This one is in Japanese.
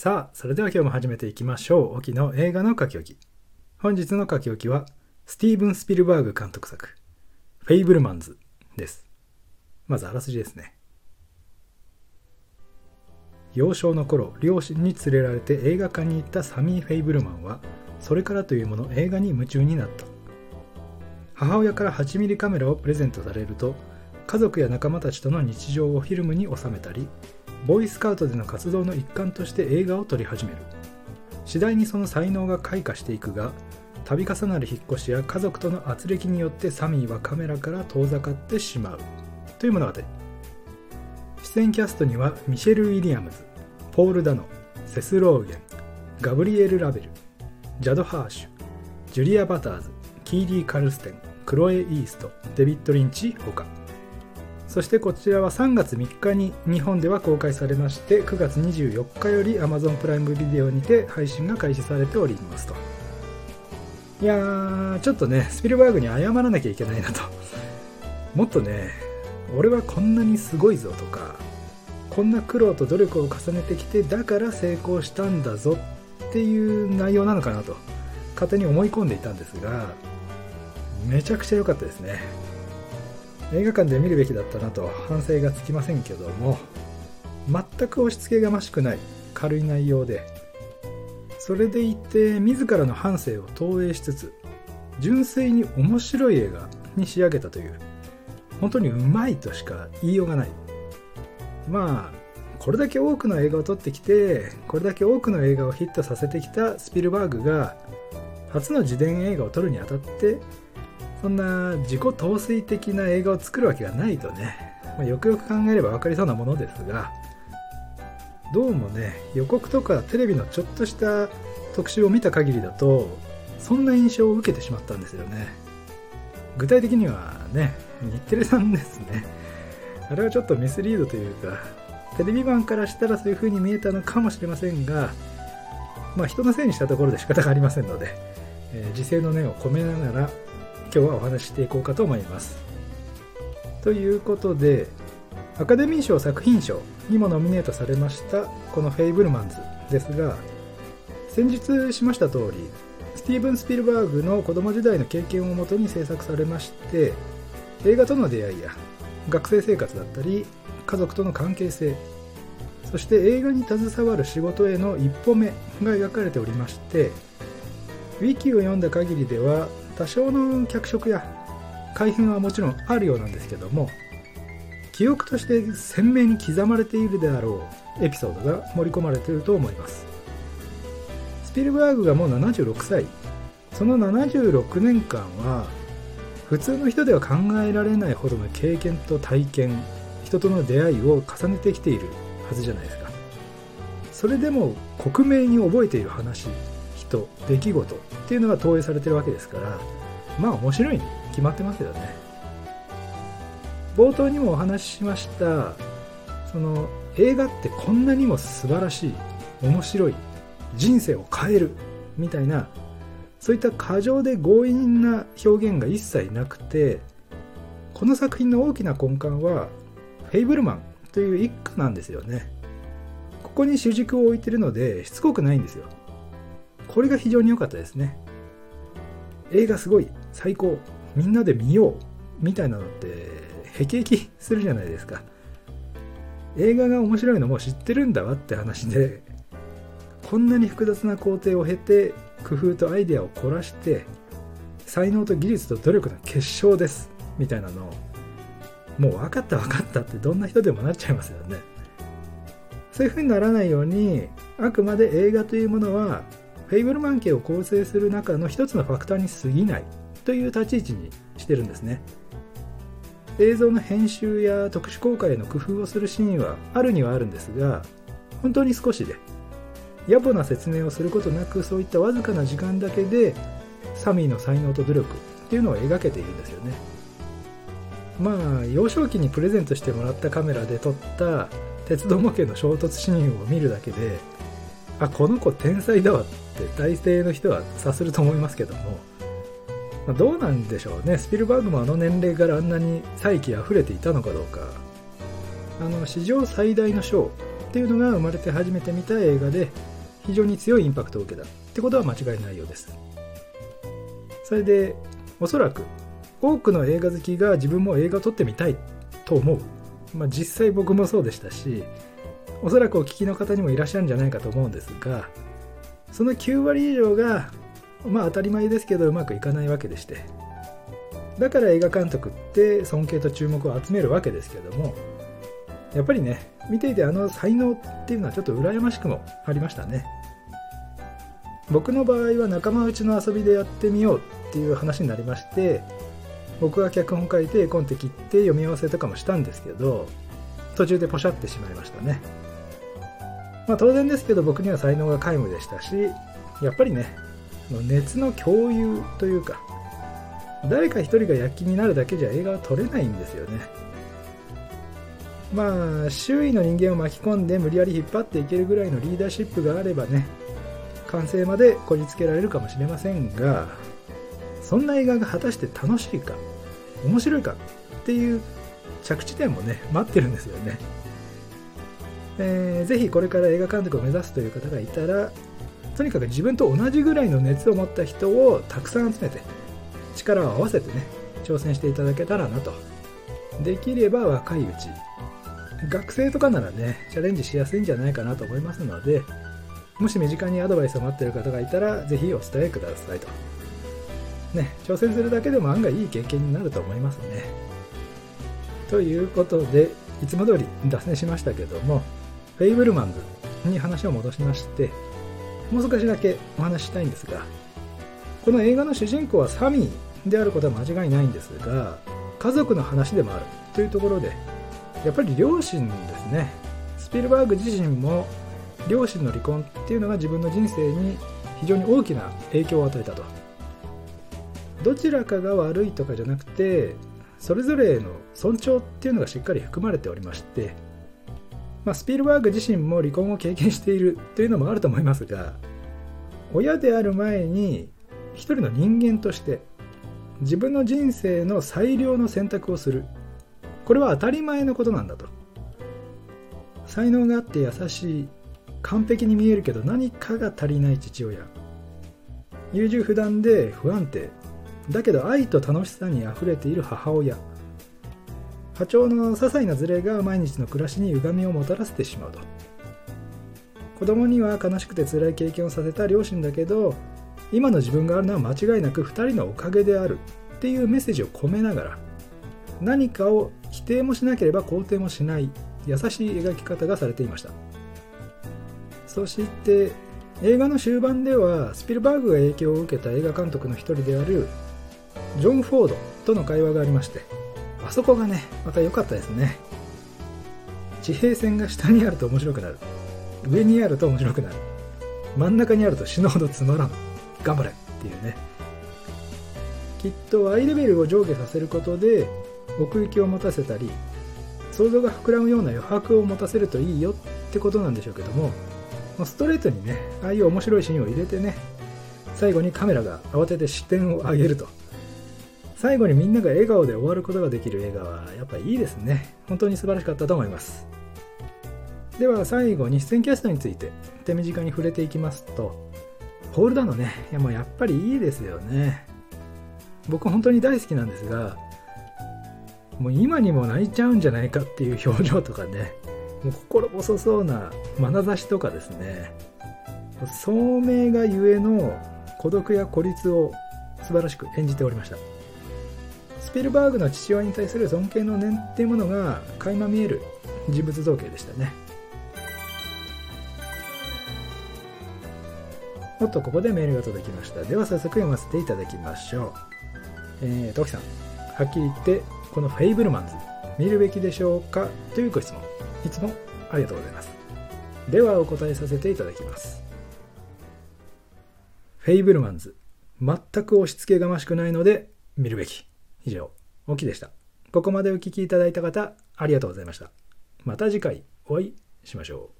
さあ、それでは今日も始めていきましょう。沖の映画の書き置き。本日の書き置きは、スティーブン・スピルバーグ監督作、フェイブルマンズです。まずあらすじですね。幼少の頃、両親に連れられて映画館に行ったサミー・フェイブルマンは、それからというもの映画に夢中になった。母親から 8mm カメラをプレゼントされると、家族や仲間たちとの日常をフィルムに収めたり、ボーイスカウトでの活動の一環として映画を撮り始める。次第にその才能が開花していくが、度重なる引っ越しや家族との圧力によってサミーはカメラから遠ざかってしまう。という物語。出演キャストにはミシェル・ウィリアムズ、ポール・ダノ、セス・ローゲン、ガブリエル・ラベル、ジャド・ハーシュ、ジュリア・バターズ、キーリー・カルステン、クロエ・イースト、デビッド・リンチ他。そしてこちらは3月3日に日本では公開されまして9月24日より Amazon プライムビデオにて配信が開始されておりますと。いやーちょっとねスピルバーグに謝らなきゃいけないなと。もっとね俺はこんなにすごいぞとかこんな苦労と努力を重ねてきてだから成功したんだぞっていう内容なのかなと勝手に思い込んでいたんですがめちゃくちゃ良かったですね。映画館で見るべきだったなと反省がつきませんけども全く押し付けがましくない軽い内容でそれでいて自らの反省を投影しつつ純粋に面白い映画に仕上げたという本当にうまいとしか言いようがない。まあこれだけ多くの映画を撮ってきてこれだけ多くの映画をヒットさせてきたスピルバーグが初の自伝映画を撮るにあたってそんな自己陶酔的な映画を作るわけがないとね、まあ、よくよく考えれば分かりそうなものですがどうもね予告とかテレビのちょっとした特集を見た限りだとそんな印象を受けてしまったんですよね。具体的にはね日テレさんですね。あれはちょっとミスリードというかテレビ版からしたらそういう風に見えたのかもしれませんがまあ人のせいにしたところで仕方がありませんので、えー、自制の念を込めながら今日はお話ししていこうかと思います。ということでアカデミー賞作品賞にもノミネートされましたこの「フェイブルマンズ」ですが先日しました通りスティーブン・スピルバーグの子供時代の経験をもとに制作されまして映画との出会いや学生生活だったり家族との関係性そして映画に携わる仕事への一歩目が描かれておりましてウィキを読んだ限りでは多少の脚色や改変はもちろんあるようなんですけども記憶として鮮明に刻まれているであろうエピソードが盛り込まれていると思います。スピルバーグがもう76歳。その76年間は普通の人では考えられないほどの経験と体験人との出会いを重ねてきているはずじゃないですか。それでも克明に覚えている話。人出来事っていうのが投影されてるわけですからまあ面白いに決まってますよね。冒頭にもお話ししましたその映画ってこんなにも素晴らしい面白い人生を変えるみたいなそういった過剰で強引な表現が一切なくてこの作品の大きな根幹はフェイブルマンという一家なんですよね。ここに主軸を置いてるのでしつこくないんですよ。これが非常に良かったですね。映画すごい最高。みんなで見ようみたいなのってへきへきするじゃないですか。映画が面白いのも知ってるんだわって話でこんなに複雑な工程を経て工夫とアイデアを凝らして才能と技術と努力の結晶ですみたいなのもう分かった分かったってどんな人でもなっちゃいますよね。そういう風にならないようにあくまで映画というものはフェイブルマン家を構成する中の一つのファクターに過ぎないという立ち位置にしてるんですね。映像の編集や特殊効果への工夫をするシーンはあるにはあるんですが本当に少しで野暮な説明をすることなくそういったわずかな時間だけでサミーの才能と努力っていうのを描けているんですよね。まあ幼少期にプレゼントしてもらったカメラで撮った鉄道模型の衝突シーンを見るだけであこの子天才だわって大抵の人は察すると思いますけども、まあ、どうなんでしょうね。スピルバーグもあの年齢からあんなに才気あふれていたのかどうか。あの史上最大の賞っていうのが生まれて初めて見た映画で非常に強いインパクトを受けたってことは間違いないようです。それでおそらく多くの映画好きが自分も映画を撮ってみたいと思う、まあ、実際僕もそうでしたしおそらくお聞きの方にもいらっしゃるんじゃないかと思うんですがその9割以上がまあ当たり前ですけどうまくいかないわけでして。だから映画監督って尊敬と注目を集めるわけですけどもやっぱりね見ていてあの才能っていうのはちょっと羨ましくもありましたね。僕の場合は仲間内の遊びでやってみようっていう話になりまして僕が脚本書いてコンテ切って読み合わせとかもしたんですけど途中でポシャってしまいましたね。まあ当然ですけど僕には才能が皆無でしたしやっぱりね熱の共有というか誰か一人が躍起になるだけじゃ映画は撮れないんですよね。まあ周囲の人間を巻き込んで無理やり引っ張っていけるぐらいのリーダーシップがあればね完成までこじつけられるかもしれませんがそんな映画が果たして楽しいか面白いかっていう着地点もね待ってるんですよね、えー、ぜひこれから映画監督を目指すという方がいたらとにかく自分と同じぐらいの熱を持った人をたくさん集めて力を合わせてね挑戦していただけたらなと。できれば若いうち学生とかならねチャレンジしやすいんじゃないかなと思いますのでもし身近にアドバイスを待ってる方がいたらぜひお伝えくださいと。ね挑戦するだけでも案外いい経験になると思いますね。ということでいつも通り脱線しましたけどもフェイブルマンズに話を戻しましてもう少しだけお話ししたいんですがこの映画の主人公はサミーであることは間違いないんですが家族の話でもあるというところでやっぱり両親ですね。スピルバーグ自身も両親の離婚っていうのが自分の人生に非常に大きな影響を与えたと。どちらかが悪いとかじゃなくてそれぞれの尊重っていうのがしっかり含まれておりまして、まあ、スピルバーグ自身も離婚を経験しているというのもあると思いますが親である前に一人の人間として自分の人生の最良の選択をする。これは当たり前のことなんだと。才能があって優しい完璧に見えるけど何かが足りない父親。優柔不断で不安定。だけど愛と楽しさにあふれている母親。波長の些細なズレが毎日の暮らしに歪みをもたらせてしまうと。子供には悲しくて辛い経験をさせた両親だけど今の自分があるのは間違いなく2人のおかげであるっていうメッセージを込めながら何かを否定もしなければ肯定もしない優しい描き方がされていました。そして映画の終盤ではスピルバーグが影響を受けた映画監督の一人であるジョン・フォードとの会話がありましてあそこがねまた良かったですね。地平線が下にあると面白くなる。上にあると面白くなる。真ん中にあると死ぬほどつまらん。頑張れっていうね。きっとアイレベルを上下させることで奥行きを持たせたり想像が膨らむような余白を持たせるといいよってことなんでしょうけどもストレートにねああいう面白いシーンを入れてね最後にカメラが慌てて視点を上げると。最後にみんなが笑顔で終わることができる映画はやっぱいいですね。本当に素晴らしかったと思います。では最後に出演キャストについて手短に触れていきますとホールダウンのねいやもうやっぱりいいですよね。僕本当に大好きなんですがもう今にも泣いちゃうんじゃないかっていう表情とかねもう心細そうな眼差しとかですね聡明がゆえの孤独や孤立を素晴らしく演じておりました。スピルバーグの父親に対する尊敬の念っていうものが垣間見える人物造形でしたね。おっとここでメールが届きました。では早速読ませていただきましょう。えー、トキさん。はっきり言ってこのフェイブルマンズ見るべきでしょうかというご質問。いつもありがとうございます。ではお答えさせていただきます。フェイブルマンズ。全く押し付けがましくないので見るべき。以上オキでした。ここまでお聴きいただいた方ありがとうございました。また次回お会いしましょう。